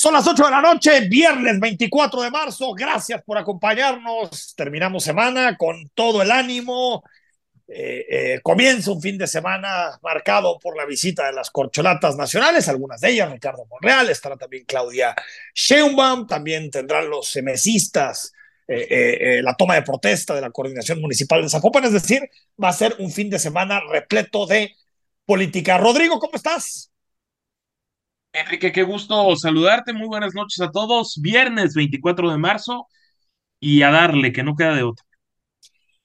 Son las 8 de la noche, viernes 24 de marzo. Gracias por acompañarnos. Terminamos semana con todo el ánimo. Eh, eh, comienza un fin de semana marcado por la visita de las corcholatas nacionales, algunas de ellas, Ricardo Monreal, estará también Claudia Sheinbaum, también tendrán los semesistas eh, la toma de protesta de la coordinación municipal de Zapopan, es decir, va a ser un fin de semana repleto de política. Rodrigo, ¿cómo estás? Enrique, qué gusto saludarte. Muy buenas noches a todos. Viernes 24 de marzo y a darle, que no queda de otra.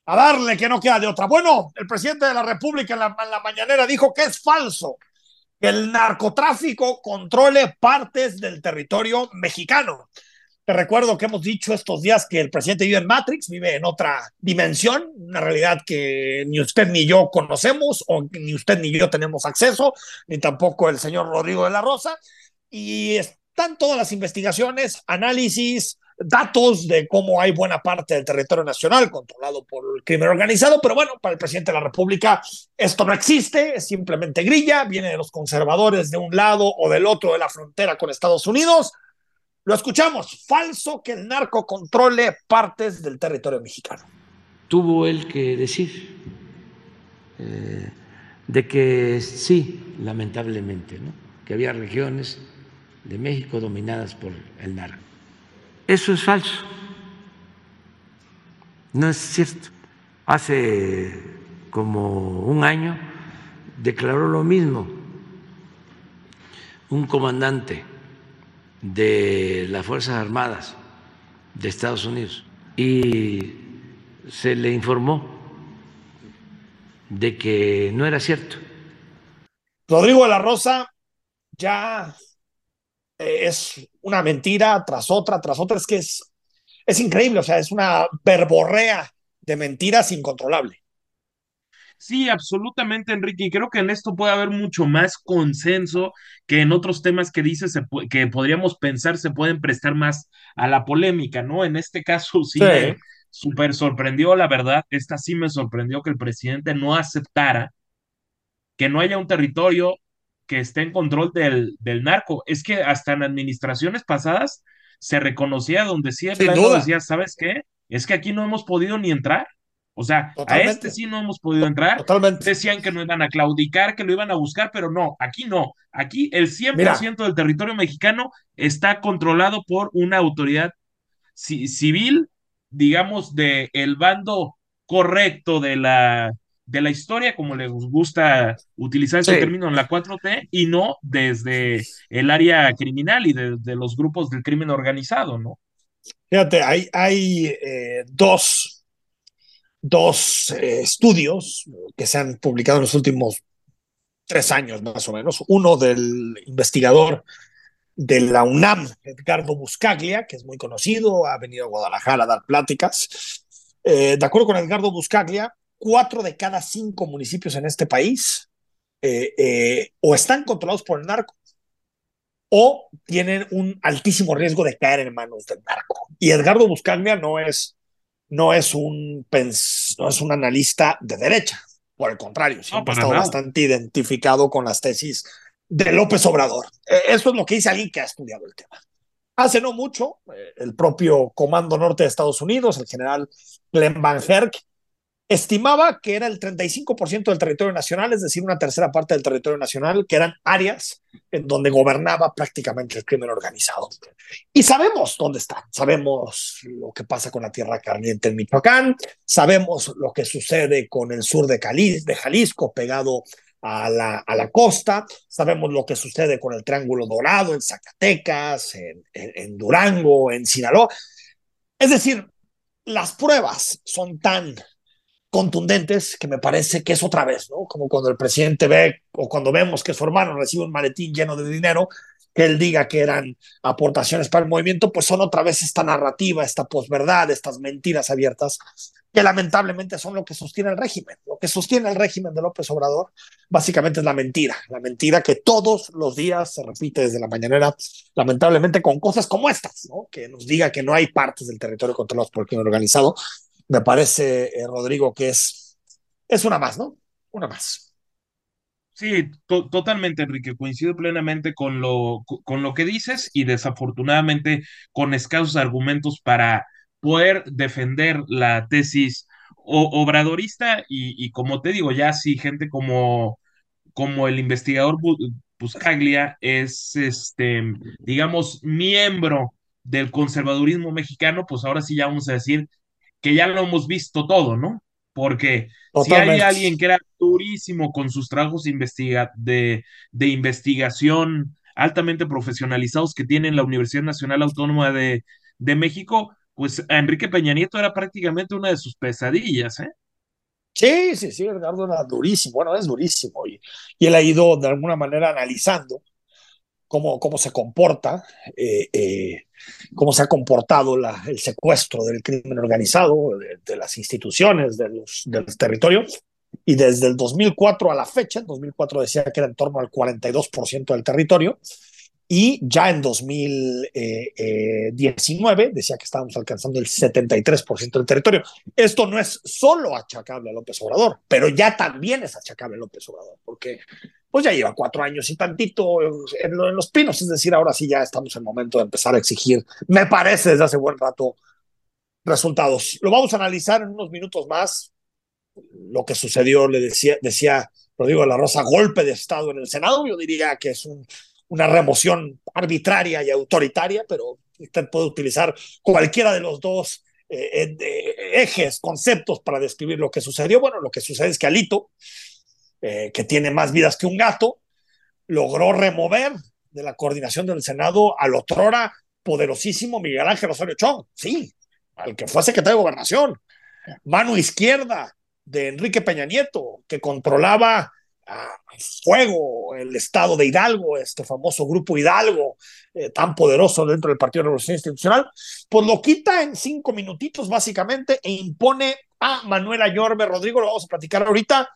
A darle, que no queda de otra. Bueno, el presidente de la República en la, en mañanera dijo que es falso que el narcotráfico controle partes del territorio mexicano. Te recuerdo que hemos dicho estos días que el presidente vive en Matrix, vive en otra dimensión, una realidad que ni usted ni yo conocemos, o ni usted ni yo tenemos acceso, ni tampoco el señor Rodrigo de la Rosa. Y están todas las investigaciones, análisis, datos de cómo hay buena parte del territorio nacional controlado por el crimen organizado, pero bueno, para el presidente de la República esto no existe, es simplemente grilla, viene de los conservadores de un lado o del otro de la frontera con Estados Unidos lo escuchamos, falso que el narco controle partes del territorio mexicano. Tuvo él que decir eh, de que sí, lamentablemente, ¿no? que había regiones de México dominadas por el narco. Eso es falso. No es cierto. Hace como un año declaró lo mismo un comandante de las Fuerzas Armadas de Estados Unidos y se le informó de que no era cierto. Rodrigo de la Rosa ya eh, es una mentira tras otra, tras otra, es que es, es increíble, o sea, es una verborrea de mentiras incontrolable. Sí, absolutamente, Enrique. Y creo que en esto puede haber mucho más consenso que en otros temas que dices que podríamos pensar se pueden prestar más a la polémica, ¿no? En este caso sí, me súper sorprendió, la verdad. Esta sí me sorprendió que el presidente no aceptara que no haya un territorio que esté en control del, del narco. Es que hasta en administraciones pasadas se reconocía donde sí el decía, ¿sabes qué? Es que aquí no hemos podido ni entrar. O sea, a este sí no hemos podido entrar. Totalmente. Decían que no iban a claudicar, que lo iban a buscar, pero no, aquí no. Aquí el 100% del territorio mexicano está controlado por una autoridad civil, digamos, del el bando correcto de la, de la historia, como les gusta utilizar ese término en la 4T, y no desde el área criminal y de, los grupos del crimen organizado, ¿no? Fíjate, hay, hay eh, dos dos eh, estudios que se han publicado en los últimos tres años más o menos. Uno del investigador de la UNAM, Edgardo Buscaglia, que es muy conocido, ha venido a Guadalajara a dar pláticas. Eh, de acuerdo con Edgardo Buscaglia, cuatro de cada cinco municipios en este país eh, o están controlados por el narco o tienen un altísimo riesgo de caer en manos del narco. Y Edgardo Buscaglia no es no es un, no es un analista de derecha, por el contrario, siempre ha estado bastante identificado con las tesis de López Obrador. E, eso es lo que dice alguien que ha estudiado el tema. Hace no mucho, eh, el propio Comando Norte de Estados Unidos, el general Glenn Van Herk, estimaba que era el 35% del territorio nacional, es decir, una tercera parte del territorio nacional, que eran áreas en donde gobernaba prácticamente el crimen organizado. Y sabemos dónde están, sabemos lo que pasa con la tierra caliente en Michoacán, sabemos lo que sucede con el sur de, de Jalisco pegado a la, a la costa, sabemos lo que sucede con el Triángulo Dorado en Zacatecas, en, en Durango, en Sinaloa. Es decir, las pruebas son tan contundentes que me parece que es otra vez, ¿no? Como cuando el presidente ve o cuando vemos que su hermano recibe un maletín lleno de dinero, que él diga que eran aportaciones para el movimiento, pues son otra vez esta narrativa, esta posverdad, estas mentiras abiertas, que lamentablemente son lo que sostiene el régimen. Lo que sostiene el régimen de López Obrador básicamente es la mentira, la mentira que todos los días se repite desde la mañanera, lamentablemente con cosas como estas, ¿no? Que nos diga que no hay partes del territorio controlados por el crimen organizado, me parece, eh, Rodrigo, que es, es una más, ¿no? Una más. Sí, to- totalmente, Enrique. Coincido plenamente con lo, con lo que dices y desafortunadamente con escasos argumentos para poder defender la tesis obradorista y, y como te digo, ya si gente como, como el investigador Bu- Buscaglia es, este, digamos, miembro del conservadurismo mexicano, pues ahora sí ya vamos a decir que ya lo hemos visto todo, ¿no? Porque si hay alguien que era durísimo con sus trabajos investiga de, de investigación altamente profesionalizados que tiene la Universidad Nacional Autónoma de, de México, pues Enrique Peña Nieto era prácticamente una de sus pesadillas, ¿eh? Sí, sí, sí, Edgardo era durísimo, bueno, es durísimo. Y, y él ha ido de alguna manera analizando cómo, cómo se comporta, eh, eh, cómo se ha comportado la, el secuestro del crimen organizado, de, de las instituciones, de los, del territorio. Y desde el 2004 a la fecha, en 2004 decía que era en torno al 42% del territorio, y ya en 2019 decía que estábamos alcanzando el 73% del territorio. Esto no es solo achacable a López Obrador, pero ya también es achacable a López Obrador, porque pues ya lleva cuatro años y tantito en, los pinos, es decir, ahora sí ya estamos en el momento de empezar a exigir, me parece desde hace buen rato, resultados. Lo vamos a analizar en unos minutos más, lo que sucedió, le decía, decía Rodrigo de la Rosa, golpe de Estado en el Senado, yo diría que es un, una remoción arbitraria y autoritaria, pero usted puede utilizar cualquiera de los dos eh, eh, ejes, conceptos para describir lo que sucedió. Bueno, lo que sucede es que Alito, eh, que tiene más vidas que un gato, logró remover de la coordinación del Senado al otrora poderosísimo Miguel Ángel Osorio Chong, sí, al que fue secretario de Gobernación, mano izquierda de Enrique Peña Nieto, que controlaba fuego el estado de Hidalgo, este famoso grupo Hidalgo, eh, tan poderoso dentro del Partido de Revolución Institucional, pues lo quita en cinco minutitos básicamente e impone a Manuel Ayorbe. Rodrigo, lo vamos a platicar ahorita,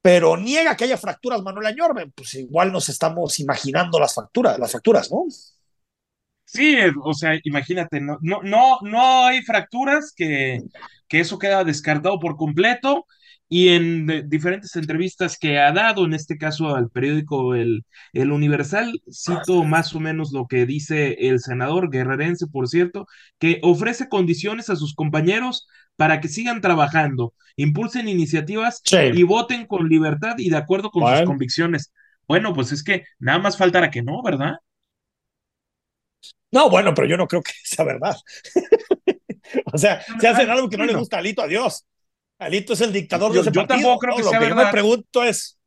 pero niega que haya fracturas Manuel Añorbe, pues igual nos estamos imaginando las fracturas, las fracturas, ¿no? Sí, o sea, imagínate, no, no, no, no hay fracturas que, que eso queda descartado por completo y en de, diferentes entrevistas que ha dado, en este caso al periódico El, el Universal, cito más o menos lo que dice el senador guerrerense, por cierto, que ofrece condiciones a sus compañeros para que sigan trabajando, impulsen iniciativas sí. y voten con libertad y de acuerdo con bueno. sus convicciones. Bueno, pues es que nada más faltará que no, ¿verdad? No, bueno, pero yo no creo que sea verdad. o sea, se hacen algo que no le gusta a Alito, adiós. Alito es el dictador yo, de ese yo partido. tampoco creo ¿no? que Lo sea que verdad. yo me pregunto es.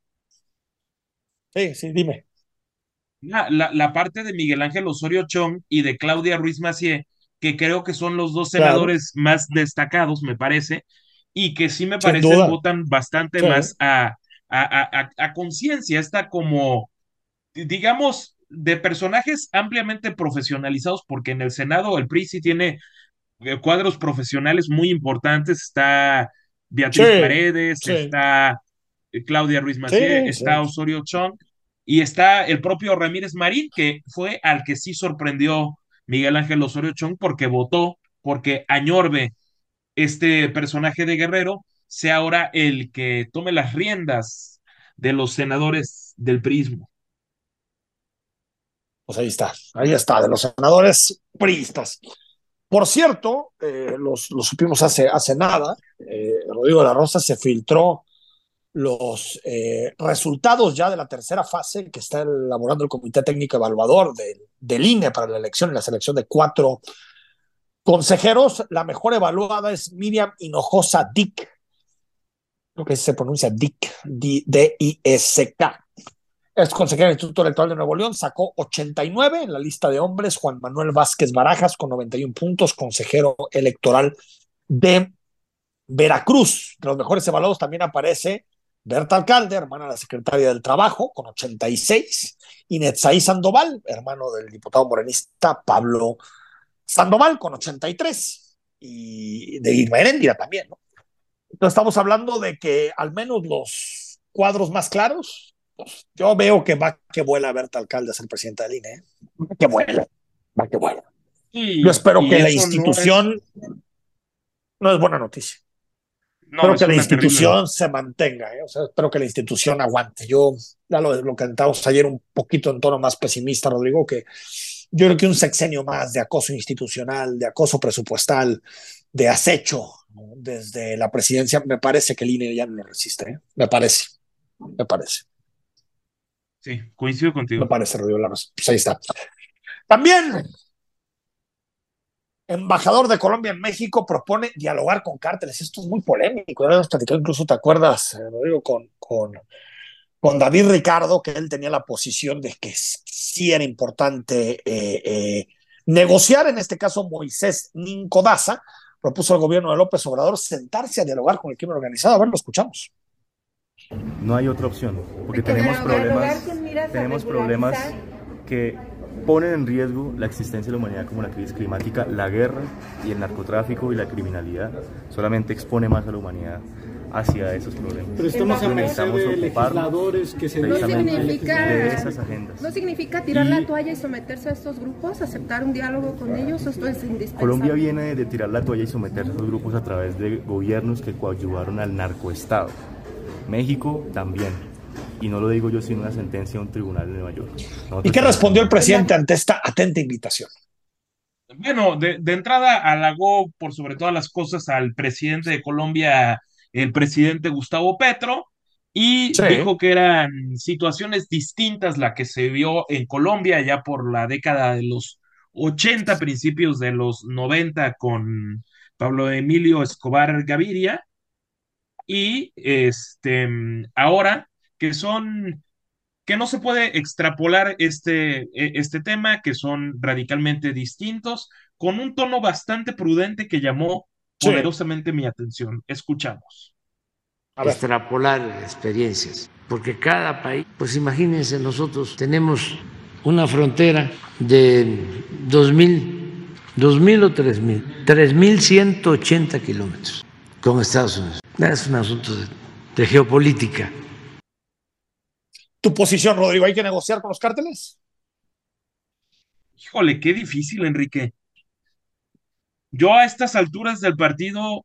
Sí, sí, dime. La, la, la, parte de Miguel Ángel Osorio Chong y de Claudia Ruiz Macié, que creo que son los dos senadores claro. más destacados, me parece, y que sí me parece votan bastante sí. más a, a, a, a conciencia. Está como, digamos, de personajes ampliamente profesionalizados, porque en el Senado el PRI sí tiene eh, cuadros profesionales muy importantes. Está Beatriz sí, Paredes, sí. está eh, Claudia Ruiz Macié, está Osorio Chong y está el propio Ramírez Marín, que fue al que sí sorprendió Miguel Ángel Osorio Chong porque votó, porque Añorbe, este personaje de Guerrero, sea ahora el que tome las riendas de los senadores del prismo. Pues ahí está, ahí está, de los senadores priistas. Por cierto, eh, los, lo supimos hace, hace nada, eh, Rodrigo la Rosa se filtró los eh, resultados ya de la tercera fase que está elaborando el Comité Técnico Evaluador del, del INE para la elección y la selección de cuatro consejeros. La mejor evaluada es Miriam Hinojosa Dick, creo que se pronuncia Dick, D-I-S-K. Es consejero del Instituto Electoral de Nuevo León, sacó 89 en la lista de hombres. Juan Manuel Vázquez Barajas con 91 puntos, consejero electoral de Veracruz. De los mejores evaluados también aparece Berta Alcalde, hermana de la secretaria del Trabajo, con 86, y Netzaí Sandoval, hermano del diputado morenista Pablo Sandoval, con 83, y de Irma Heréndira también, ¿no? Entonces estamos hablando de que al menos los cuadros más claros pues, yo veo que va que vuela Berta Alcalde a ser presidenta del INE. ¿eh? Va que vuela, va que vuela. Y, yo espero que la institución no es... no es buena noticia. Espero que la institución se mantenga, ¿eh? o sea, espero que la institución aguante. Yo, ya lo, lo cantamos ayer un poquito en tono más pesimista, Rodrigo, que yo creo que un sexenio más de acoso institucional, de acoso presupuestal, de acecho desde la presidencia, me parece que el INE ya no lo resiste, ¿eh? me parece, me parece. Sí, coincido contigo. Me parece, Rodrigo Laros. Pues ahí está. También embajador de Colombia en México propone dialogar con cárteles. Esto es muy polémico. Ya hemos platicado, incluso te acuerdas, eh, lo digo, con, con, con, David Ricardo, que él tenía la posición de que sí era importante eh, eh, negociar. En este caso, Moisés Nincodaza propuso al gobierno de López Obrador sentarse a dialogar con el crimen organizado. A ver, lo escuchamos. No hay otra opción, porque tenemos problemas, tenemos problemas que ponen en riesgo la existencia de la humanidad como la crisis climática, la guerra y el narcotráfico y la criminalidad solamente expone más a la humanidad hacia esos problemas. Pero estamos a merced de legisladores que se no significa, de esas agendas. ¿No significa tirar la toalla y someterse a estos grupos, aceptar un diálogo con ellos? ¿Esto es indispensable? Colombia viene de tirar la toalla y someterse a esos grupos a través de gobiernos que coadyuvaron al narcoestado. México también y no lo digo yo sin una sentencia de un tribunal de Nueva York. ¿Y qué respondió el presidente ante esta atenta invitación? Bueno, de, entrada halagó por sobre todas las cosas al presidente de Colombia, el presidente Gustavo Petro, y dijo que eran situaciones distintas la que se vio en Colombia ya por la década de los 80, principios de los 90 con Pablo Emilio Escobar Gaviria, y este, ahora que son, que no se puede extrapolar este, e, este tema, que son radicalmente distintos, con un tono bastante prudente que llamó poderosamente mi atención. Escuchamos. Extrapolar experiencias, porque cada país, pues imagínense, nosotros tenemos una frontera de 2.000, 2.000 o 3.000, 3.180 kilómetros con Estados Unidos. Es un asunto de geopolítica. ¿Tu posición, Rodrigo? ¿Hay que negociar con los cárteles? Híjole, qué difícil, Enrique. Yo a estas alturas del partido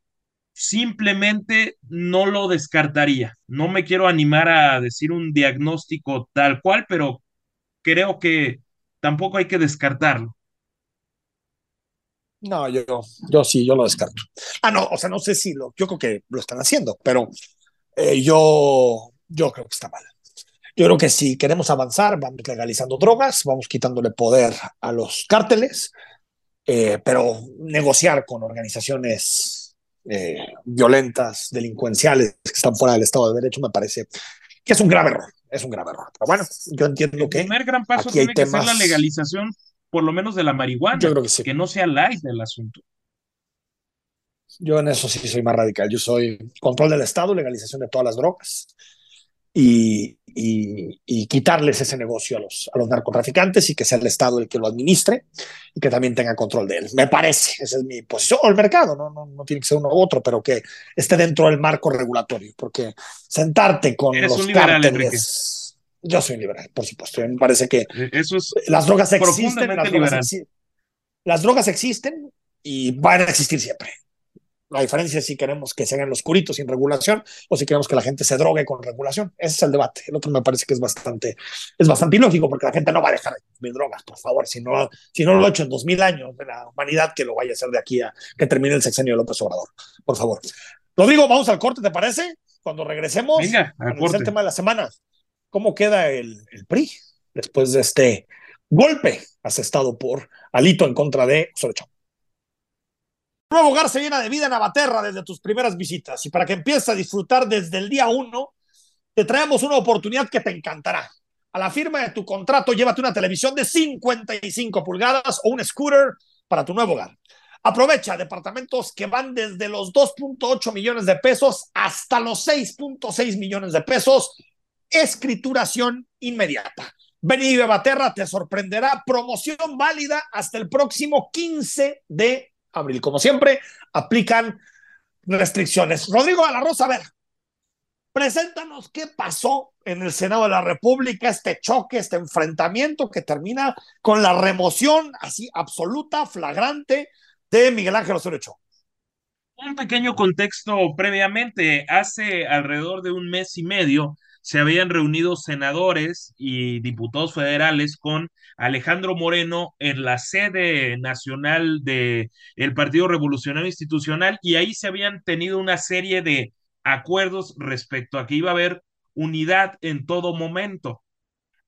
simplemente no lo descartaría. No me quiero animar a decir un diagnóstico tal cual, pero creo que tampoco hay que descartarlo. No, yo, yo sí, yo lo descarto. Ah, no, o sea, no sé si lo, yo creo que lo están haciendo, pero eh, yo, yo creo que está mal. Yo creo que si queremos avanzar, vamos legalizando drogas, vamos quitándole poder a los cárteles, eh, pero negociar con organizaciones eh, violentas, delincuenciales que están fuera del Estado de Derecho me parece que es un grave error. Es un grave error. Pero bueno, yo entiendo que. El primer gran paso tiene que ser la legalización, por lo menos de la marihuana. Yo creo que sí. Que no sea light el asunto. Yo en eso sí soy más radical. Yo soy control del Estado, legalización de todas las drogas y, y, quitarles ese negocio a los, a los narcotraficantes y que sea el Estado el que lo administre y que también tenga control de él. Me parece, esa es mi posición. O el mercado, no, no, no tiene que ser uno u otro, pero que esté dentro del marco regulatorio, porque sentarte con los un liberal, cárteles... Yo soy liberal, por supuesto. Me parece que e, Eso es las drogas existen, las drogas, las drogas existen y van a existir siempre. La diferencia es si queremos que se hagan los curitos sin regulación o si queremos que la gente se drogue con regulación. Ese es el debate. El otro me parece que es bastante, es bastante ilógico porque la gente no va a dejar de consumir drogas, por favor. Si no, si no lo ha hecho en dos mil años de la humanidad, que lo vaya a hacer de aquí a que termine el sexenio de López Obrador. Por favor. Lo digo, vamos al corte, ¿te parece? Cuando regresemos, Venga, el tema de la semana. ¿Cómo queda el, el PRI después de este golpe asestado por Alito en contra de Sorechón? Nuevo hogar se llena de vida en Abaterra desde tus primeras visitas y para que empieces a disfrutar desde el día uno, te traemos una oportunidad que te encantará. A la firma de tu contrato, llévate una televisión de 55 pulgadas o un scooter para tu nuevo hogar. Aprovecha departamentos que van desde los 2.8 millones de pesos hasta los 6.6 millones de pesos. Escrituración inmediata. Ven y Baterra te sorprenderá. Promoción válida hasta el próximo 15 de abril. Como siempre, aplican restricciones. Rodrigo a la Rosa, a ver, preséntanos qué pasó en el Senado de la República, este choque, este enfrentamiento que termina con la remoción así absoluta, flagrante de Miguel Ángel Osorio Un pequeño contexto previamente, hace alrededor de un mes y medio se habían reunido senadores y diputados federales con Alejandro Moreno en la sede nacional del el Partido Revolucionario Institucional y ahí se habían tenido una serie de acuerdos respecto a que iba a haber unidad en todo momento.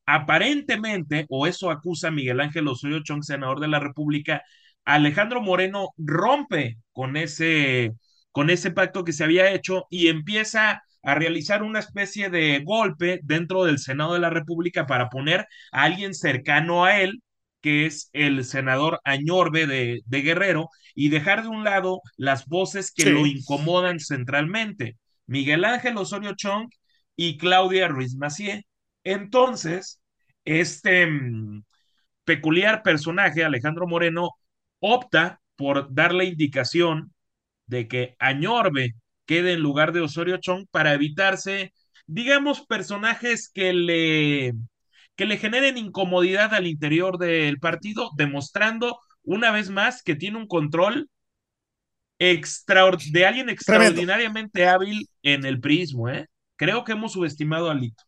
Aparentemente, o eso acusa Miguel Ángel Osorio Chong, senador de la República, Alejandro Moreno rompe con ese, con ese pacto que se había hecho y empieza a realizar una especie de golpe dentro del Senado de la República para poner a alguien cercano a él, que es el senador Añorbe de, de Guerrero, y dejar de un lado las voces que lo incomodan centralmente, Miguel Ángel Osorio Chong y Claudia Ruiz Macié. Entonces, este mm, peculiar personaje, Alejandro Moreno, opta por dar la indicación de que Añorbe quede en lugar de Osorio Chong para evitarse, digamos, personajes que le, que le generen incomodidad al interior del partido, demostrando una vez más que tiene un control de alguien extraordinariamente hábil en el prismo, ¿eh? Creo que hemos subestimado a Lito.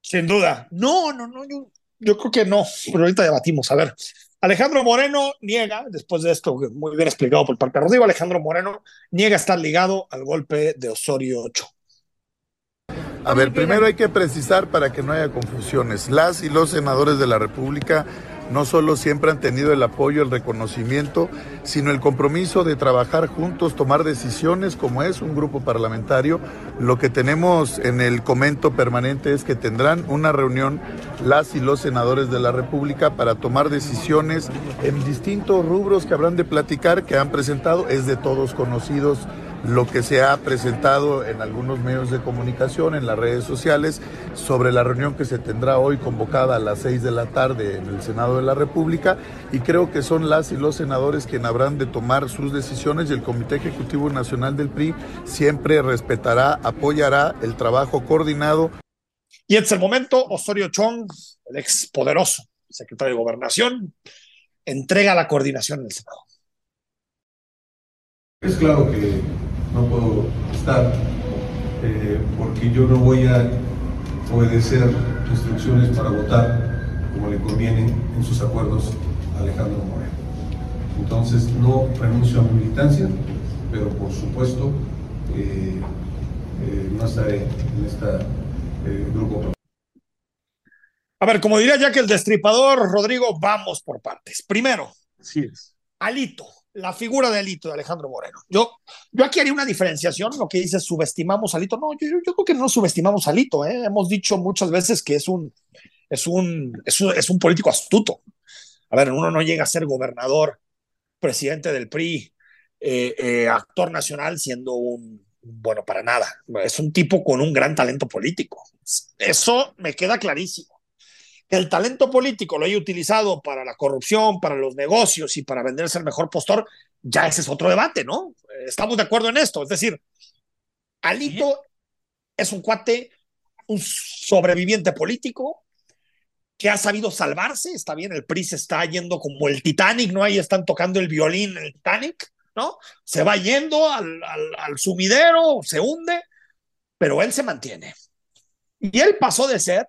Sin duda. No, no, no, yo, yo creo que no, pero ahorita debatimos. A ver, Alejandro Moreno niega, después de esto muy bien explicado por parte de Rodrigo, Alejandro Moreno niega estar ligado al golpe de Osorio 8. A ver, primero hay que precisar para que no haya confusiones. Las y los senadores de la República no solo siempre han tenido el apoyo, el reconocimiento, sino el compromiso de trabajar juntos, tomar decisiones como es un grupo parlamentario. Lo que tenemos en el comento permanente es que tendrán una reunión las y los senadores de la República para tomar decisiones en distintos rubros que habrán de platicar, que han presentado, es de todos conocidos lo que se ha presentado en algunos medios de comunicación, en las redes sociales, sobre la reunión que se tendrá hoy convocada a las seis de la tarde en el Senado de la República y creo que son las y los senadores quienes habrán de tomar sus decisiones y el Comité Ejecutivo Nacional del PRI siempre respetará, apoyará el trabajo coordinado. Y en ese momento, Osorio Chong, el ex poderoso secretario de Gobernación, entrega la coordinación en el Senado. Es claro que no puedo estar eh, porque yo no voy a obedecer instrucciones para votar como le conviene en sus acuerdos a Alejandro Moreno. Entonces no renuncio a mi militancia, pero por supuesto eh, eh, no estaré en este grupo. A ver, como diría ya que el destripador, Rodrigo, vamos por partes. Primero, sí es. Alito la figura de Alito, de Alejandro Moreno. Yo, yo aquí haría una diferenciación, lo que dice subestimamos a Alito. No, yo, yo creo que no subestimamos a Alito. ¿eh? Hemos dicho muchas veces que es un, es, un, es, un, político astuto. A ver, uno no llega a ser gobernador, presidente del PRI, eh, eh, actor nacional siendo un, bueno, para nada. Es un tipo con un gran talento político. Eso me queda clarísimo el talento político lo haya utilizado para la corrupción, para los negocios y para venderse el mejor postor, ya ese es otro debate, ¿no? Estamos de acuerdo en esto. Es decir, Alito es un cuate, un sobreviviente político que ha sabido salvarse. Está bien, el PRI se está yendo como el Titanic, ¿no? Ahí están tocando el violín el Titanic, ¿no? Se va yendo al, al, al sumidero, se hunde, pero él se mantiene. Y él pasó de ser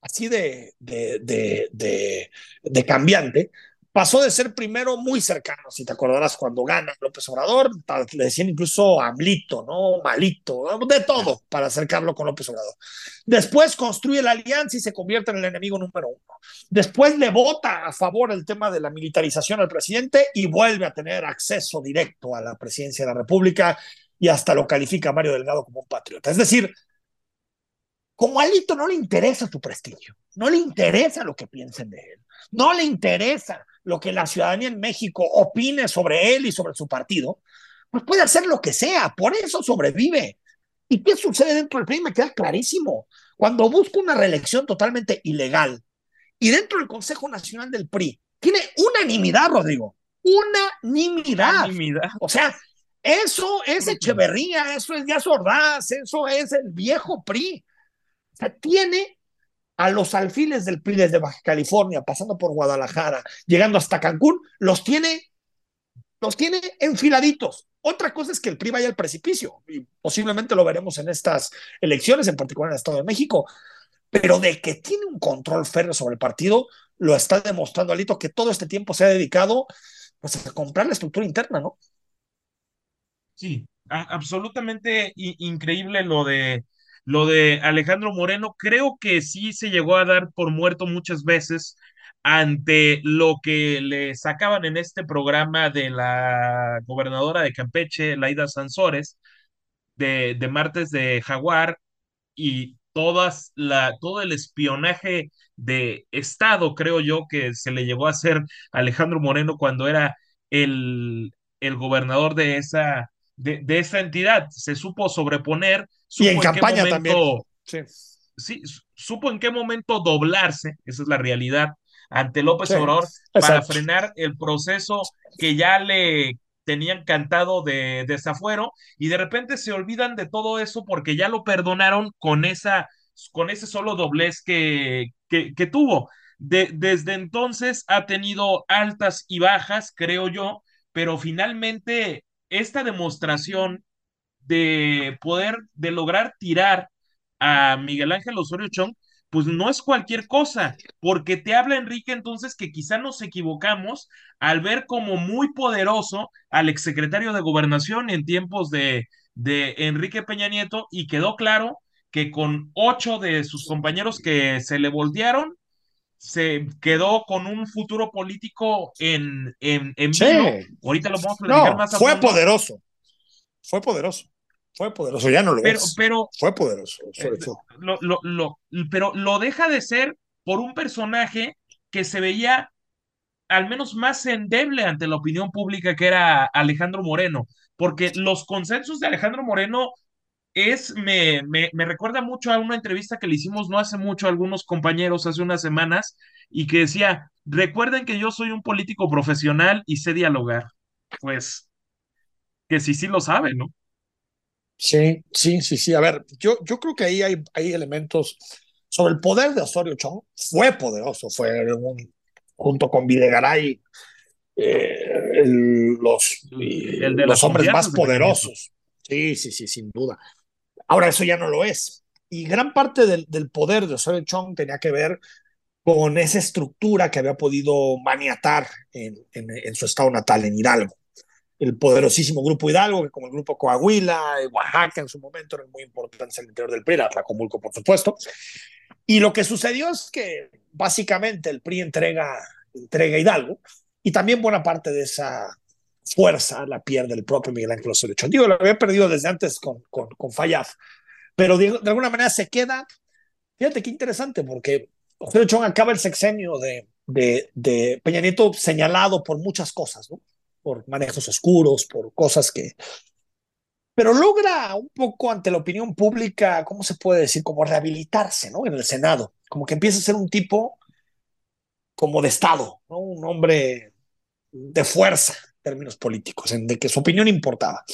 así de, de, de, cambiante, pasó de ser primero muy cercano, si te acordarás, cuando gana López Obrador, le decían incluso Amlito, ¿no? Malito, de todo para acercarlo con López Obrador. Después construye la alianza y se convierte en el enemigo número uno. Después le vota a favor el tema de la militarización al presidente y vuelve a tener acceso directo a la presidencia de la República y hasta lo califica Mario Delgado como un patriota. Es decir, como a Alito no le interesa tu prestigio, no le interesa lo que piensen de él, no le interesa lo que la ciudadanía en México opine sobre él y sobre su partido, pues puede hacer lo que sea, por eso sobrevive. ¿Y qué sucede dentro del PRI? Me queda clarísimo. Cuando busca una reelección totalmente ilegal y dentro del Consejo Nacional del PRI tiene unanimidad, Rodrigo, unanimidad. unanimidad. O sea, eso es Echeverría, eso es Díaz Ordaz, eso es el viejo PRI tiene a los alfiles del PRI de Baja California, pasando por Guadalajara, llegando hasta Cancún, los tiene los tiene enfiladitos. Otra cosa es que el PRI vaya al precipicio, y posiblemente lo veremos en estas elecciones, en particular en el Estado de México, pero de que tiene un control férreo sobre el partido, lo está demostrando Alito, que todo este tiempo se ha dedicado pues, a comprar la estructura interna, ¿no? Sí, absolutamente increíble lo de lo de Alejandro Moreno. Creo que sí se llegó a dar por muerto muchas veces ante lo que le sacaban en este programa de la gobernadora de Campeche, Laida Sansores, de, de Martes de Jaguar, y todas la, todo el espionaje de Estado, creo yo, que se le llegó a hacer a Alejandro Moreno cuando era el, el gobernador de esa, de, de esa entidad. Se supo sobreponer. Y en, campaña también. Sí. supo en qué momento doblarse, esa es la realidad, ante López Obrador para frenar el proceso que ya le tenían cantado de desafuero y de repente se olvidan de todo eso porque ya lo perdonaron con esa con ese solo doblez que, que, que tuvo. De, desde entonces ha tenido altas y bajas, creo yo, pero finalmente esta demostración de poder, de lograr tirar a Miguel Ángel Osorio Chong, pues no es cualquier cosa, porque te habla Enrique entonces que quizá nos equivocamos al ver como muy poderoso al exsecretario de gobernación en tiempos de, de Enrique Peña Nieto y quedó claro que con ocho de sus compañeros que se le voltearon, se quedó con un futuro político en, en, en Ahorita lo vamos a platicar más a Fue poderoso. Fue poderoso. Fue poderoso, ya no lo pero, es. Pero, fue poderoso. Eh, lo, lo, lo, pero lo deja de ser por un personaje que se veía al menos más endeble ante la opinión pública que era Alejandro Moreno, porque los consensos de Alejandro Moreno es, me, me, me, recuerda mucho a una entrevista que le hicimos no hace mucho a algunos compañeros hace unas semanas y que decía, recuerden que yo soy un político profesional y sé dialogar. Pues, que sí, sí lo sabe, ¿no? Sí, sí, sí, sí. A ver, yo, yo creo que ahí hay, hay elementos sobre el poder de Osorio Chong. Fue poderoso, fue junto con Videgaray eh, los, los hombres más poderosos. Sí, sí, sí, sin duda. Ahora eso ya no lo es. Y gran parte del, del poder de Osorio Chong tenía que ver con esa estructura que había podido maniatar en, en, su estado natal, en Hidalgo. El poderosísimo Grupo Hidalgo, que como el Grupo Coahuila, Oaxaca en su momento eran muy importantes en el interior del PRI, Atlacomulco, por supuesto. Y lo que sucedió es que básicamente el PRI entrega, entrega Hidalgo y también buena parte de esa fuerza la pierde el propio Miguel Ángel Osorio. Digo, lo había perdido desde antes con, con, con Fayad, pero de, de, alguna manera se queda. Fíjate qué interesante, porque Osorio Chong acaba el sexenio de, de, de, Peña Nieto señalado por muchas cosas, ¿no? Por manejos oscuros, por cosas que. Pero logra un poco ante la opinión pública, ¿cómo se puede decir? Como rehabilitarse, ¿no? En el Senado. Como que empieza a ser un tipo como de Estado, ¿no? Un hombre de fuerza, términos políticos, en de que su opinión importaba.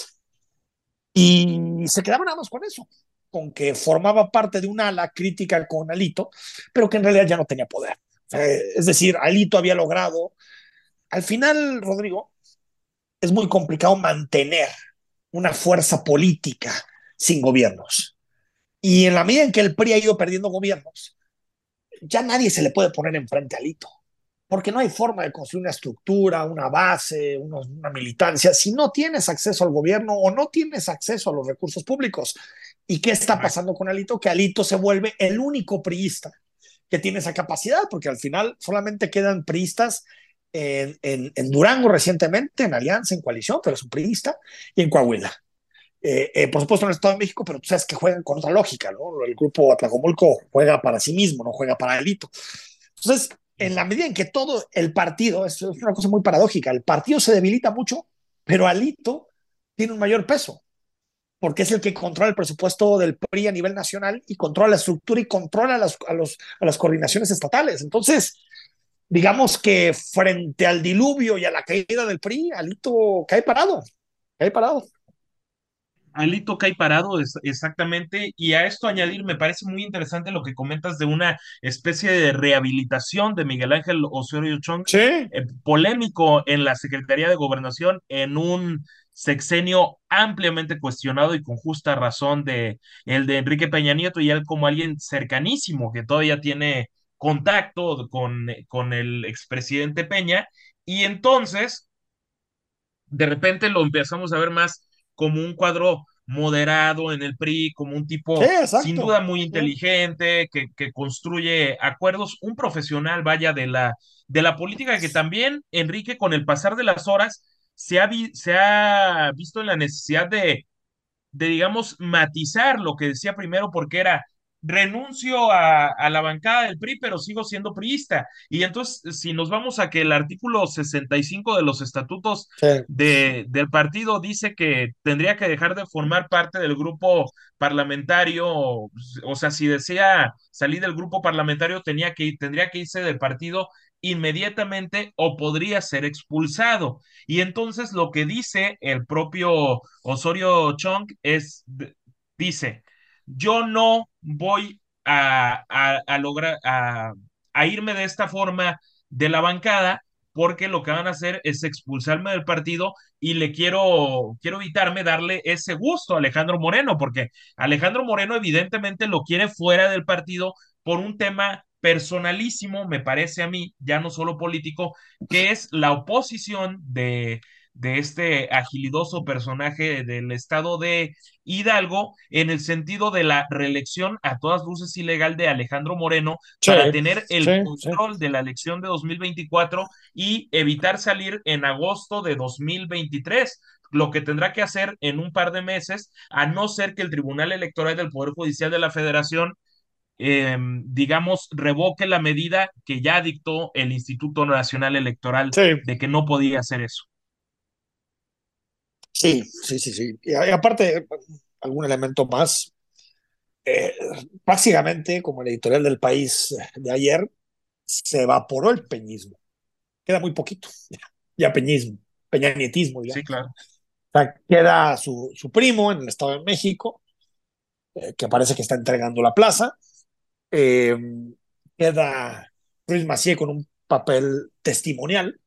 Y se quedaba nada más con eso, con que formaba parte de una ala crítica con Alito, pero que en realidad ya no tenía poder. es decir, Alito había logrado, al final, Rodrigo, es muy complicado mantener una fuerza política sin gobiernos. Y en la medida en que el PRI ha ido perdiendo gobiernos, ya nadie se le puede poner enfrente a Alito porque no hay forma de construir una estructura, una base, una militancia, si no tienes acceso al gobierno o no tienes acceso a los recursos públicos. ¿Y qué está pasando con Alito? Que Alito se vuelve el único priista que tiene esa capacidad, porque al final solamente quedan priistas en, en, en Durango recientemente, en Alianza, en coalición, pero es un priista, y en Coahuila. Eh, eh, por supuesto en el Estado de México, pero tú sabes que juegan con otra lógica, ¿no? El grupo Atlacomulco juega para sí mismo, no juega para Alito. Entonces, en la medida en que todo el partido, es una cosa muy paradójica, el partido se debilita mucho, pero Alito tiene un mayor peso, porque es el que controla el presupuesto del PRI a nivel nacional y controla la estructura y controla las, a, los, a las coordinaciones estatales. Entonces, digamos que frente al diluvio y a la caída del PRI, Alito cae parado, cae parado. Alito cae parado, es, exactamente. Y a esto añadir, me parece muy interesante lo que comentas de una especie de rehabilitación de Miguel Ángel Osorio Chong, eh, polémico en la Secretaría de Gobernación, en un sexenio ampliamente cuestionado y con justa razón de el de Enrique Peña Nieto y él como alguien cercanísimo que todavía tiene contacto con, con el expresidente Peña. Y entonces, de repente lo empezamos a ver más como un cuadro moderado en el PRI, como un tipo sin duda muy inteligente, que, que, construye acuerdos, un profesional, vaya, de la, de la política que también, Enrique, con el pasar de las horas, se ha, se ha visto en la necesidad de, de, digamos, matizar lo que decía primero, porque era renuncio a, a, la bancada del PRI, pero sigo siendo priista. Y entonces, si nos vamos a que el artículo 65 de los estatutos sí. de, del partido dice que tendría que dejar de formar parte del grupo parlamentario, o sea, si desea salir del grupo parlamentario, tenía que, tendría que irse del partido inmediatamente o podría ser expulsado. Y entonces lo que dice el propio Osorio Chong es, dice, yo no voy a, a, a lograr, a, a, irme de esta forma de la bancada porque lo que van a hacer es expulsarme del partido y le quiero, quiero evitarme darle ese gusto a Alejandro Moreno, porque Alejandro Moreno evidentemente lo quiere fuera del partido por un tema personalísimo, me parece a mí, ya no solo político, que es la oposición de, de este agilidoso personaje del estado de Hidalgo en el sentido de la reelección a todas luces ilegal de Alejandro Moreno sí, para tener el sí, control sí. de la elección de 2024 y evitar salir en agosto de 2023 lo que tendrá que hacer en un par de meses, a no ser que el Tribunal Electoral del Poder Judicial de la Federación eh, digamos, revoque la medida que ya dictó el Instituto Nacional Electoral sí. de que no podía hacer eso. Sí, sí, sí, sí. Y, aparte, algún elemento más. Eh, básicamente, como el editorial del país de ayer, se evaporó el peñismo. Queda muy poquito. Ya peñismo, peñanietismo. Ya. Sí, claro. O sea, queda su, su, primo en el Estado de México, eh, que parece que está entregando la plaza. Eh, queda Ruiz Macié con un papel testimonial,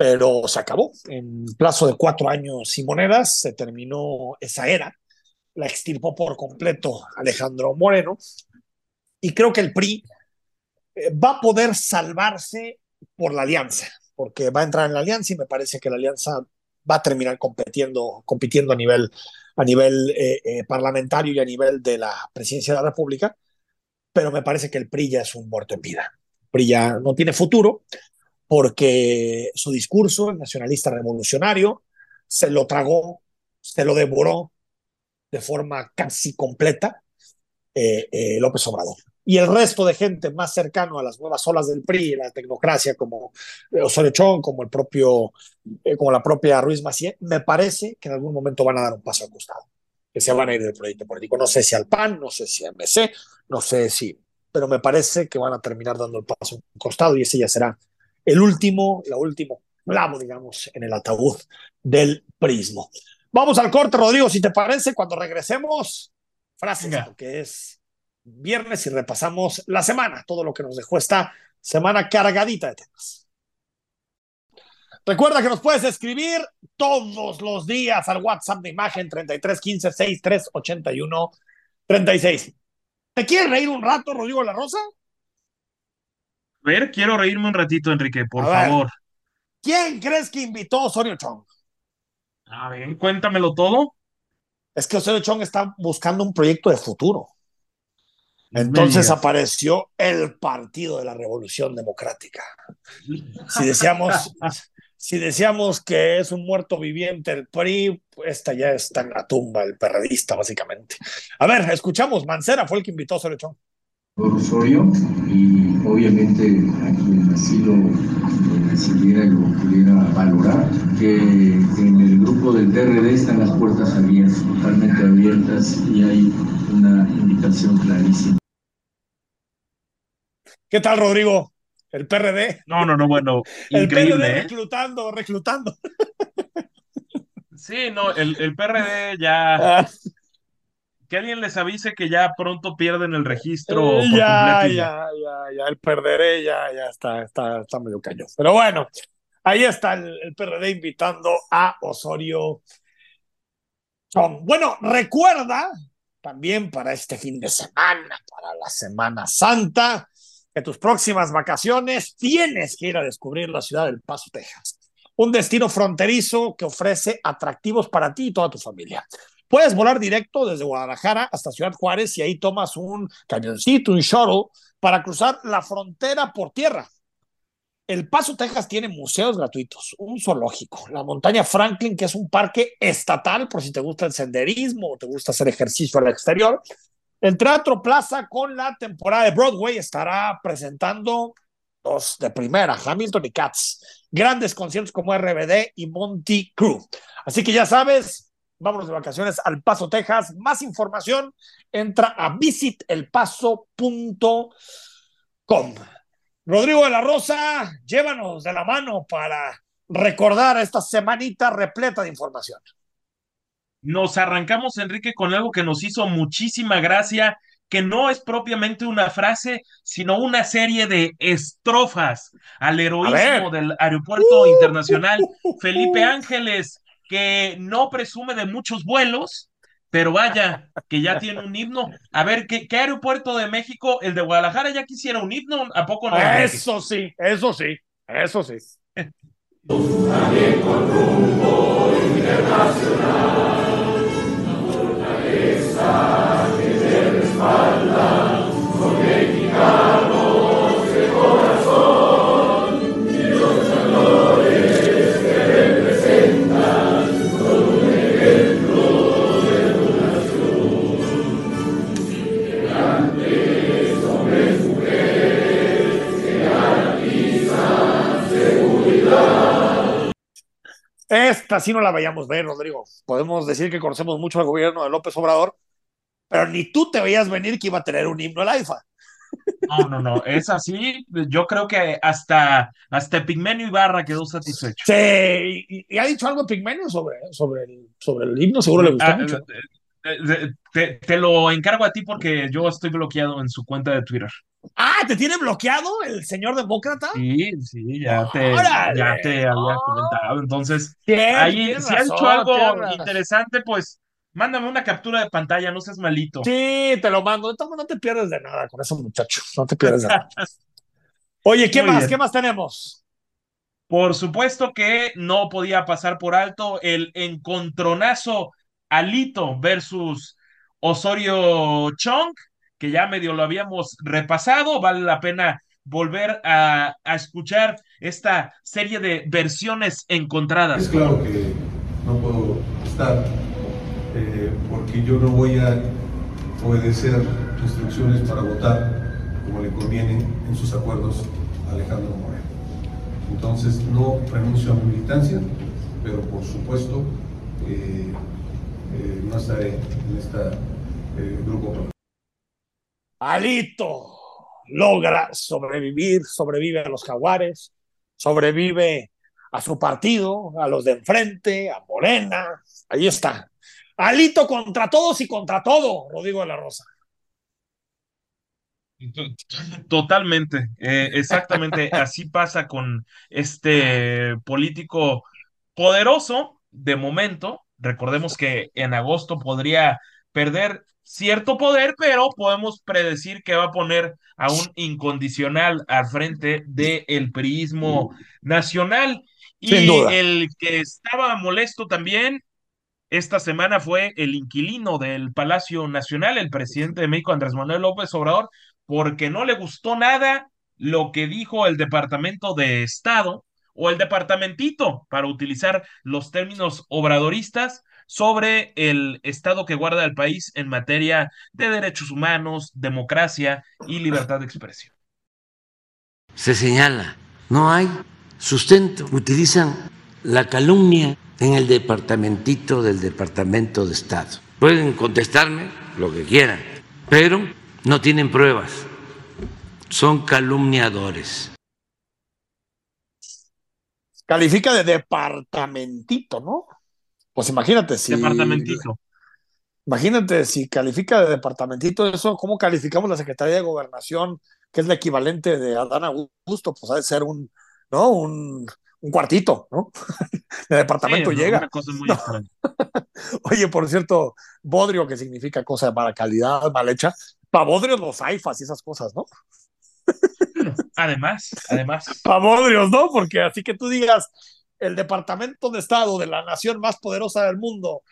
pero se acabó. En plazo de cuatro años y monedas se terminó esa era. La extirpó por completo Alejandro Moreno. Y creo que el PRI eh, va a poder salvarse por la alianza, porque va a entrar en la alianza y me parece que la alianza va a terminar compitiendo, compitiendo a nivel, a nivel eh, eh, parlamentario y a nivel de la presidencia de la República, pero me parece que el PRI ya es un muerto en vida. El PRI ya no tiene futuro porque su discurso, nacionalista revolucionario, se lo tragó, se lo devoró de forma casi completa eh, eh, López Obrador. Y el resto de gente más cercano a las nuevas olas del PRI, la tecnocracia, como Osorio Chong, como, el propio, eh, como la propia Ruiz Macié, me parece que en algún momento van a dar un paso al costado, que se van a ir del proyecto político. No sé si al PAN, no sé si a MC, no sé si, pero me parece que van a terminar dando el paso al costado y ese ya será el último, la último clavo, digamos, en el ataúd del prismo. Vamos al corte, Rodrigo, si te parece, cuando regresemos, frases, porque es viernes y repasamos la semana, todo lo que nos dejó esta semana cargadita de temas. Recuerda que nos puedes escribir todos los días al WhatsApp de imagen 33 15 63 81 36. ¿Te quieres reír un rato, Rodrigo La Rosa? A ver, quiero reírme un ratito, Enrique, por favor. ¿Quién crees que invitó a Osorio Chong? A ver, cuéntamelo todo. Es que Osorio Chong está buscando un proyecto de futuro. Entonces apareció el Partido de la Revolución Democrática. Si decíamos, si decíamos que es un muerto viviente el PRI, esta ya está en la tumba, el perredista, básicamente. A ver, escuchamos, Mancera fue el que invitó a Osorio Chong. Osorio y obviamente a quien así lo decidiera y lo pudiera valorar, que en el grupo del TRD están las puertas abiertas, totalmente abiertas y hay una invitación clarísima. ¿Qué tal, Rodrigo? ¿El PRD? No, no, no, bueno, el increíble. PRD ¿eh? reclutando, reclutando. Sí, no, el, el PRD ya. Que alguien les avise que ya pronto pierden el registro. Eh, ya, completo ya, ya, ya, el perderé, ya, ya está, está, está medio cañón. Pero bueno, ahí está el, el PRD invitando a Osorio Bueno, recuerda también para este fin de semana, para la Semana Santa, que tus próximas vacaciones tienes que ir a descubrir la ciudad del Paso, Texas. Un destino fronterizo que ofrece atractivos para ti y toda tu familia. Puedes volar directo desde Guadalajara hasta Ciudad Juárez y ahí tomas un camioncito, un shuttle para cruzar la frontera por tierra. El Paso, Texas tiene museos gratuitos, un zoológico, la montaña Franklin, que es un parque estatal por si te gusta el senderismo o te gusta hacer ejercicio al exterior. El Teatro Plaza con la temporada de Broadway estará presentando dos de primera, Hamilton y Cats, grandes conciertos como RBD y Monty Crew. Así que ya sabes, vámonos de vacaciones al Paso, Texas. Más información, entra a visitelpaso.com. Rodrigo de la Rosa, llévanos de la mano para recordar esta semanita repleta de información. Nos arrancamos, Enrique, con algo que nos hizo muchísima gracia, que no es propiamente una frase, sino una serie de estrofas al heroísmo del Aeropuerto Internacional Felipe Ángeles que no presume de muchos vuelos, pero vaya, que ya tiene un himno. A ver, ¿qué, qué aeropuerto de México? El de Guadalajara ya quisiera un himno, ¿a poco no? Eso sí, eso sí, eso sí. También con Esta sí no la vayamos a ver, Rodrigo. Podemos decir que conocemos mucho al gobierno de López Obrador, pero ni tú te veías venir que iba a tener un himno el AIFA. No, no, no, es así. Yo creo que hasta, hasta Pigmenio Ibarra quedó satisfecho. Sí, y, ha dicho algo Pigmenio sobre, sobre, el, sobre el himno, seguro le gustó ah, mucho. Eh, te, te, lo encargo a ti porque yo estoy bloqueado en su cuenta de Twitter. Ah, ¿te tiene bloqueado el señor demócrata? Sí, sí, ya te, ya te había comentado. Entonces, ahí, si has hecho algo interesante, pues mándame una captura de pantalla, no seas malito. Sí, te lo mando. No te pierdes de nada con eso, muchacho. No te pierdes de nada. Oye, ¿qué más? ¿Qué más tenemos? Por supuesto que no podía pasar por alto el encontronazo Alito versus Osorio Chong que ya medio lo habíamos repasado, vale la pena volver a, escuchar esta serie de versiones encontradas. Es claro que no puedo estar eh, porque yo no voy a obedecer instrucciones para votar como le conviene en sus acuerdos a Alejandro Moreno. Entonces no renuncio a mi militancia, pero por supuesto eh, eh, no estaré en este grupo. Alito logra sobrevivir, sobrevive a los jaguares, sobrevive a su partido, a los de enfrente, a Morena. Ahí está. Alito contra todos y contra todo, Rodrigo de la Rosa. Totalmente, eh, exactamente así pasa con este político poderoso de momento. Recordemos que en agosto podría perder cierto poder, pero podemos predecir que va a poner a un incondicional al frente del el priismo nacional. y el que estaba molesto también esta semana fue el inquilino del Palacio Nacional, el presidente de México, Andrés Manuel López Obrador, porque no le gustó nada lo que dijo el Departamento de Estado o el departamentito, para utilizar los términos obradoristas, sobre el estado que guarda el país en materia de derechos humanos, democracia y libertad de expresión. Se señala, no hay sustento, utilizan la calumnia en el departamentito del Departamento de Estado. Pueden contestarme lo que quieran, pero no tienen pruebas, son calumniadores. Califica de departamentito, ¿no? Pues imagínate si. Departamentito. Imagínate si califica de departamentito eso, ¿cómo calificamos la Secretaría de Gobernación, que es el equivalente de Adán Augusto? Pues ha de ser un, ¿no? Un, un cuartito, ¿no? de departamento Sí, llega. Una cosa muy No. extraña. Oye, por cierto, bodrio, que significa cosa de mala calidad, mal hecha. Para bodrios los AIFAs y esas cosas, ¿no? Además, además. Para bodrios, ¿no? Porque así que tú digas, el Departamento de Estado de la nación más poderosa del mundo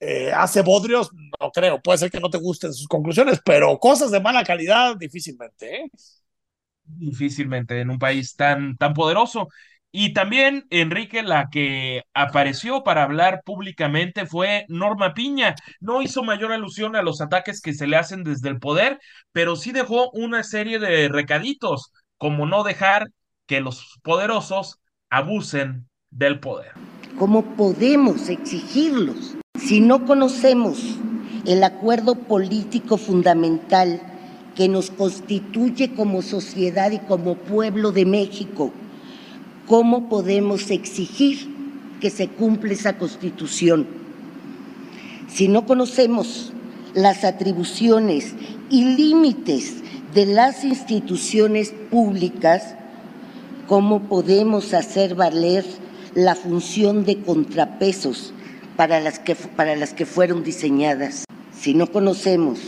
eh, hace bodrios, no creo. Puede ser que no te gusten sus conclusiones, pero cosas de mala calidad, difícilmente, ¿eh? difícilmente en un país tan, tan poderoso. Y también, Enrique, la que apareció para hablar públicamente fue Norma Piña. No hizo mayor alusión a los ataques que se le hacen desde el poder, pero sí dejó una serie de recaditos, como no dejar que los poderosos abusen del poder. ¿Cómo podemos exigirlos si no conocemos el acuerdo político fundamental que nos constituye como sociedad y como pueblo de México? ¿Cómo podemos exigir que se cumpla esa constitución? Si no conocemos las atribuciones y límites de las instituciones públicas, ¿cómo podemos hacer valer la función de contrapesos para las que, para las que fueron diseñadas? Si no conocemos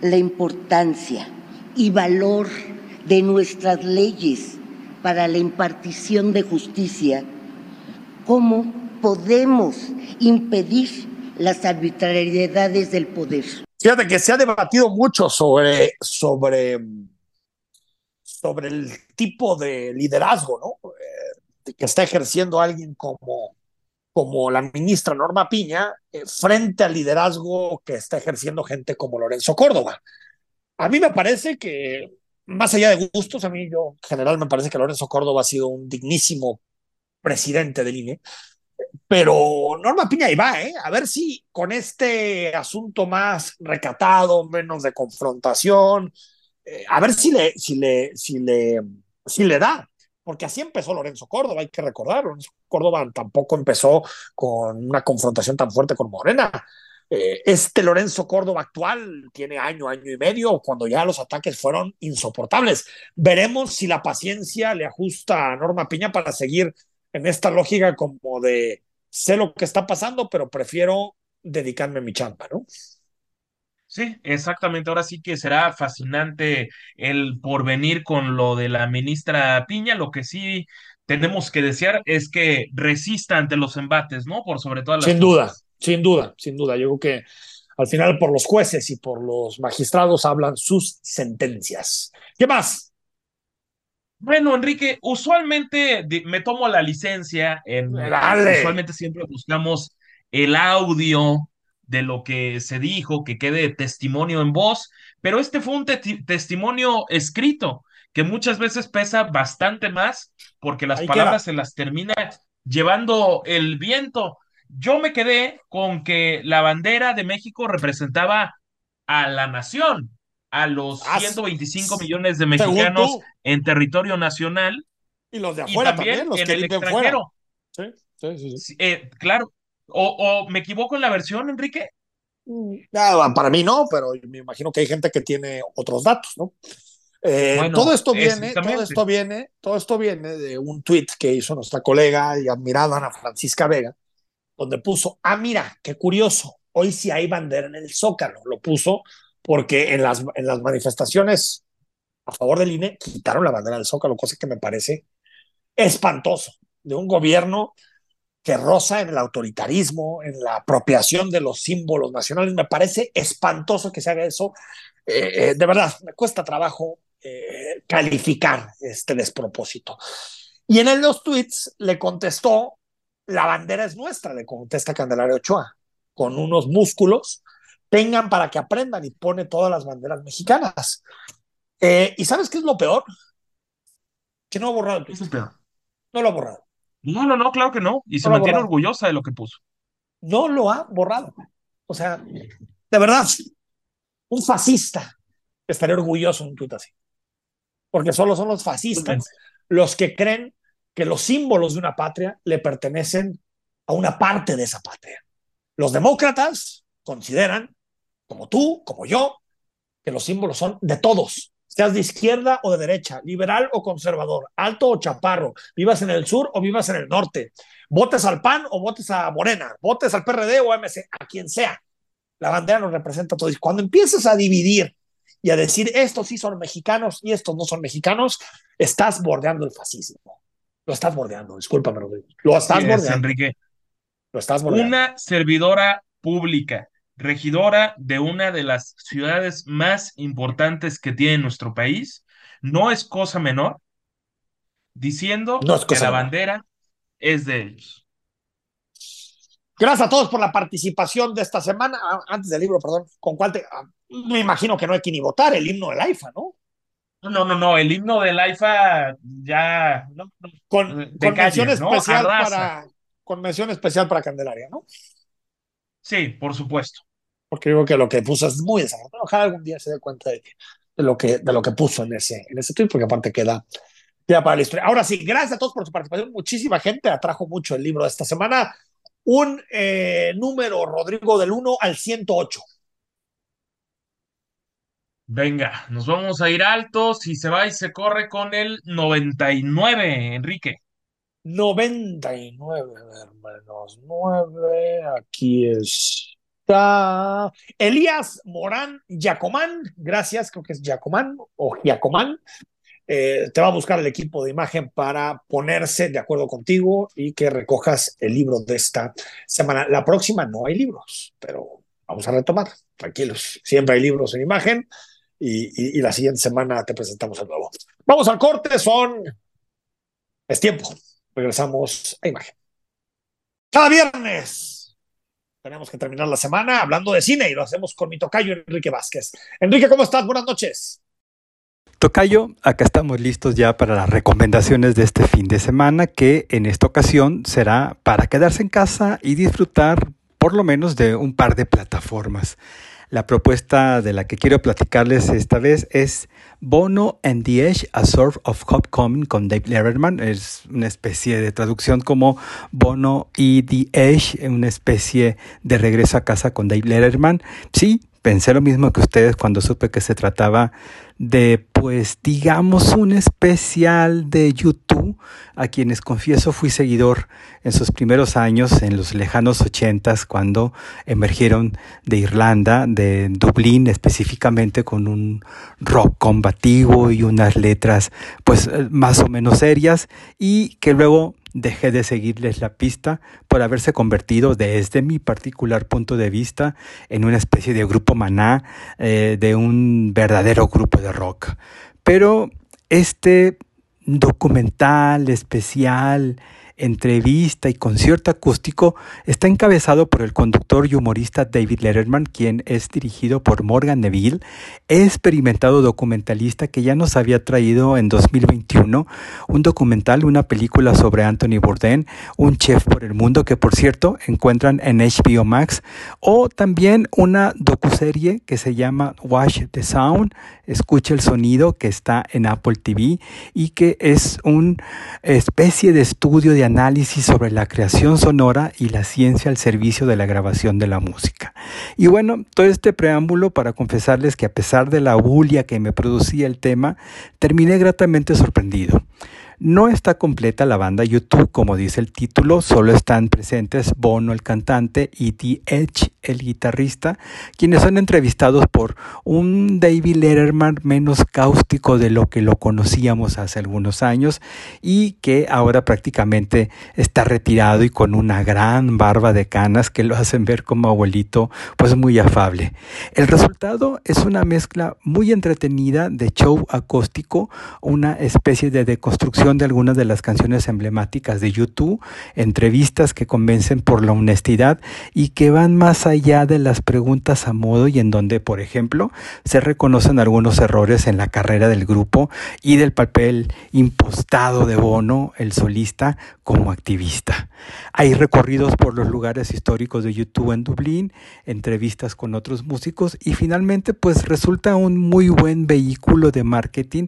la importancia y valor de nuestras leyes para la impartición de justicia, ¿cómo podemos impedir las arbitrariedades del poder? Fíjate que se ha debatido mucho sobre, sobre, sobre el tipo de liderazgo ¿no? Eh, que está ejerciendo alguien como, como la ministra Norma Piña eh, frente al liderazgo que está ejerciendo gente como Lorenzo Córdoba. A mí me parece que, más allá de gustos, a mí yo en general me parece que Lorenzo Córdoba ha sido un dignísimo presidente del INE, pero Norma Piña ahí va, ¿eh? A ver si con este asunto más recatado, menos de confrontación, eh, a ver si le, si le, si le, si le da. Porque así empezó Lorenzo Córdoba, hay que recordar. Lorenzo Córdoba tampoco empezó con una confrontación tan fuerte con Morena. Eh, este Lorenzo Córdoba actual tiene año, año y medio, cuando ya los ataques fueron insoportables. Veremos si la paciencia le ajusta a Norma Piña para seguir en esta lógica como de sé lo que está pasando, pero prefiero dedicarme a mi chamba, ¿no? Sí, exactamente. Ahora sí que será fascinante el porvenir con lo de la ministra Piña. Lo que sí tenemos que desear es que resista ante los embates, ¿no? Por sobre todas las Sin cosas. duda, sin duda, sin duda. Yo creo que al final por los jueces y por los magistrados hablan sus sentencias. ¿Qué más? Bueno, Enrique, usualmente me tomo la licencia en Dale. usualmente siempre buscamos el audio de lo que se dijo, que quede testimonio en voz, pero este fue un te- testimonio escrito que muchas veces pesa bastante más porque las Ahí palabras queda. se las termina llevando el viento. Yo me quedé con que la bandera de México representaba a la nación, a los Ah, 125 millones de mexicanos en territorio nacional Y los de y afuera también, también, los en que el extranjero. fuera. Sí, sí, sí. eh, claro. O, o me equivoco en la versión, Enrique. Ah, para mí no, pero me imagino que hay gente que tiene otros datos, ¿no? Eh, Bueno, todo esto viene, todo esto viene, todo esto viene de un tweet que hizo nuestra colega y admirada Ana Francisca Vega, donde puso, ah, mira, qué curioso, hoy sí hay bandera en el Zócalo, lo puso porque en las, en las manifestaciones a favor del INE quitaron la bandera del Zócalo, cosa que me parece espantoso, de un gobierno que roza en el autoritarismo, en la apropiación de los símbolos nacionales. Me parece espantoso que se haga eso. Eh, eh, de verdad, me cuesta trabajo eh, calificar este despropósito. Y en el los tweets le contestó, la bandera es nuestra, le contesta Candelario Ochoa, con unos músculos, tengan para que aprendan y pone todas las banderas mexicanas. Eh, ¿Y sabes qué es lo peor? Que no ha borrado el tweet. Es el peor. No lo ha borrado. No, no, no, claro que no. Y se No mantiene orgullosa de lo que puso. no lo ha borrado. O sea, de verdad, un fascista estaría orgulloso de un tuit así. Porque solo son los fascistas los que creen que los símbolos de una patria le pertenecen a una parte de esa patria. Los demócratas consideran, como tú, como yo, que los símbolos son de todos, seas de izquierda o de derecha, liberal o conservador, alto o chaparro, vivas en el sur o vivas en el norte, votes al PAN o votes a Morena, votes al PRD o MC, a quien sea. La bandera nos representa a todos. Cuando empiezas a dividir y a decir estos sí son mexicanos y estos no son mexicanos, estás bordeando el fascismo. Lo estás bordeando, discúlpame, Lo estás bordeando. Enrique. Lo estás bordeando. Una servidora pública, regidora de una de las ciudades más importantes que tiene nuestro país, no es cosa menor, diciendo que la bandera es de ellos. Gracias a todos por la participación de esta semana. Ah, antes del libro, perdón, ¿con cuál te.? Ah, me imagino que no hay que ni votar el himno del AIFA, ¿no? No, no, no, el himno del AIFA ya. con, mención especial para. Con mención especial para Candelaria, ¿no? Sí, por supuesto. Porque digo que lo que puso es muy desafortunado. Ojalá algún día se dé cuenta de, lo, que, de lo que puso en ese, en ese tweet, porque aparte queda, queda para la historia. Ahora sí, gracias a todos por su participación. Muchísima gente atrajo mucho el libro de esta semana un eh, número, Rodrigo, del 1 al 108. Venga, nos vamos a ir altos y se va y se corre con el 99, Enrique. 99, hermanos, 9, aquí está Elías Morán Yacomán, gracias, creo que es Yacomán o Yacomán, eh, te va a buscar el equipo de imagen para ponerse de acuerdo contigo y que recojas el libro de esta semana. La próxima no hay libros, pero vamos a retomar, tranquilos. Siempre hay libros en imagen y, y la siguiente semana te presentamos el nuevo. Vamos al corte, son... Es tiempo. Regresamos a imagen. Cada viernes tenemos que terminar la semana hablando de cine y lo hacemos con mi tocayo Enrique Vázquez. Enrique, ¿cómo estás? Buenas noches. Tocayo, acá estamos listos ya para las recomendaciones de este fin de semana, que en esta ocasión será para quedarse en casa y disfrutar por lo menos de un par de plataformas. La propuesta de la que quiero platicarles esta vez es Bono and the Edge, A Sort of Homecoming con Dave Letterman. Es una especie de traducción como Bono y The Edge, una especie de regreso a casa con Dave Letterman. Sí, pensé lo mismo que ustedes cuando supe que se trataba de, pues, digamos, un especial de YouTube, a quienes confieso fui seguidor en sus primeros años, en los lejanos ochentas, cuando emergieron de Irlanda, de Dublín específicamente, con un rock combativo y unas letras, pues, más o menos serias, y que luego dejé de seguirles la pista por haberse convertido desde mi particular punto de vista en una especie de grupo maná, eh, de un verdadero grupo de rock. Pero este documental especial entrevista y concierto acústico está encabezado por el conductor y humorista David Letterman, quien es dirigido por Morgan Neville, experimentado documentalista que ya nos había traído en 2021 un documental, una película sobre Anthony Bourdain, un chef por el mundo que por cierto encuentran en HBO Max, o también una docuserie que se llama Watch the Sound, escucha el sonido que está en Apple TV y que es una especie de estudio de análisis sobre la creación sonora y la ciencia al servicio de la grabación de la música. Y bueno, todo este preámbulo para confesarles que a pesar de la bulia que me producía el tema, terminé gratamente sorprendido. No está completa la banda YouTube, como dice el título, solo están presentes Bono, el cantante, y The Edge, el guitarrista, quienes son entrevistados por un David Letterman menos cáustico de lo que lo conocíamos hace algunos años y que ahora prácticamente está retirado y con una gran barba de canas que lo hacen ver como abuelito, pues muy afable. El resultado es una mezcla muy entretenida de show acústico, una especie de deconstrucción de algunas de las canciones emblemáticas de YouTube, entrevistas que convencen por la honestidad y que van más allá de las preguntas a modo y en donde, por ejemplo, se reconocen algunos errores en la carrera del grupo y del papel impostado de Bono, el solista, como activista. Hay recorridos por los lugares históricos de YouTube en Dublín, entrevistas con otros músicos y finalmente pues resulta un muy buen vehículo de marketing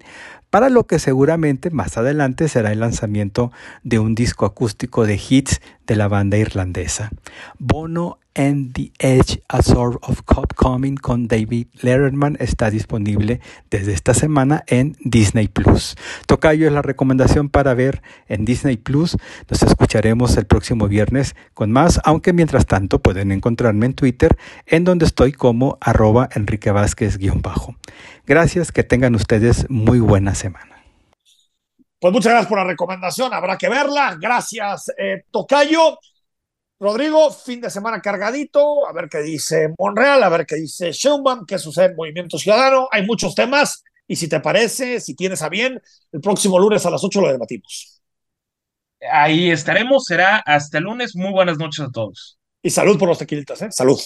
para lo que seguramente más adelante será el lanzamiento de un disco acústico de hits de la banda irlandesa. Bono and the Edge, A Sort of Coming con David Letterman está disponible desde esta semana en Disney Plus. Tocayo es la recomendación para ver en Disney Plus. Nos escucharemos el próximo viernes con más, aunque mientras tanto pueden encontrarme en Twitter, en donde estoy como arroba Enrique Vázquez-bajo. Gracias, que tengan ustedes muy buena semana. Pues muchas gracias por la recomendación, habrá que verla. Gracias, eh, Tocayo. Rodrigo, fin de semana cargadito, a ver qué dice Monreal, a ver qué dice Schumann, qué sucede en Movimiento Ciudadano. Hay muchos temas y si te parece, si tienes a bien, el próximo lunes a las 8 lo debatimos. Ahí estaremos, será hasta el lunes. Muy buenas noches a todos. Y salud por los tequilitas, ¿eh? Salud.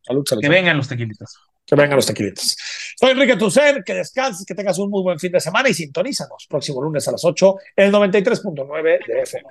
Salud, salud. Que vengan los tequilitas. Que vengan los tequilitas. Soy Enrique Tucen, que descanses, que tengas un muy buen fin de semana y sintonízanos próximo lunes a las 8 el 93.9 de FM.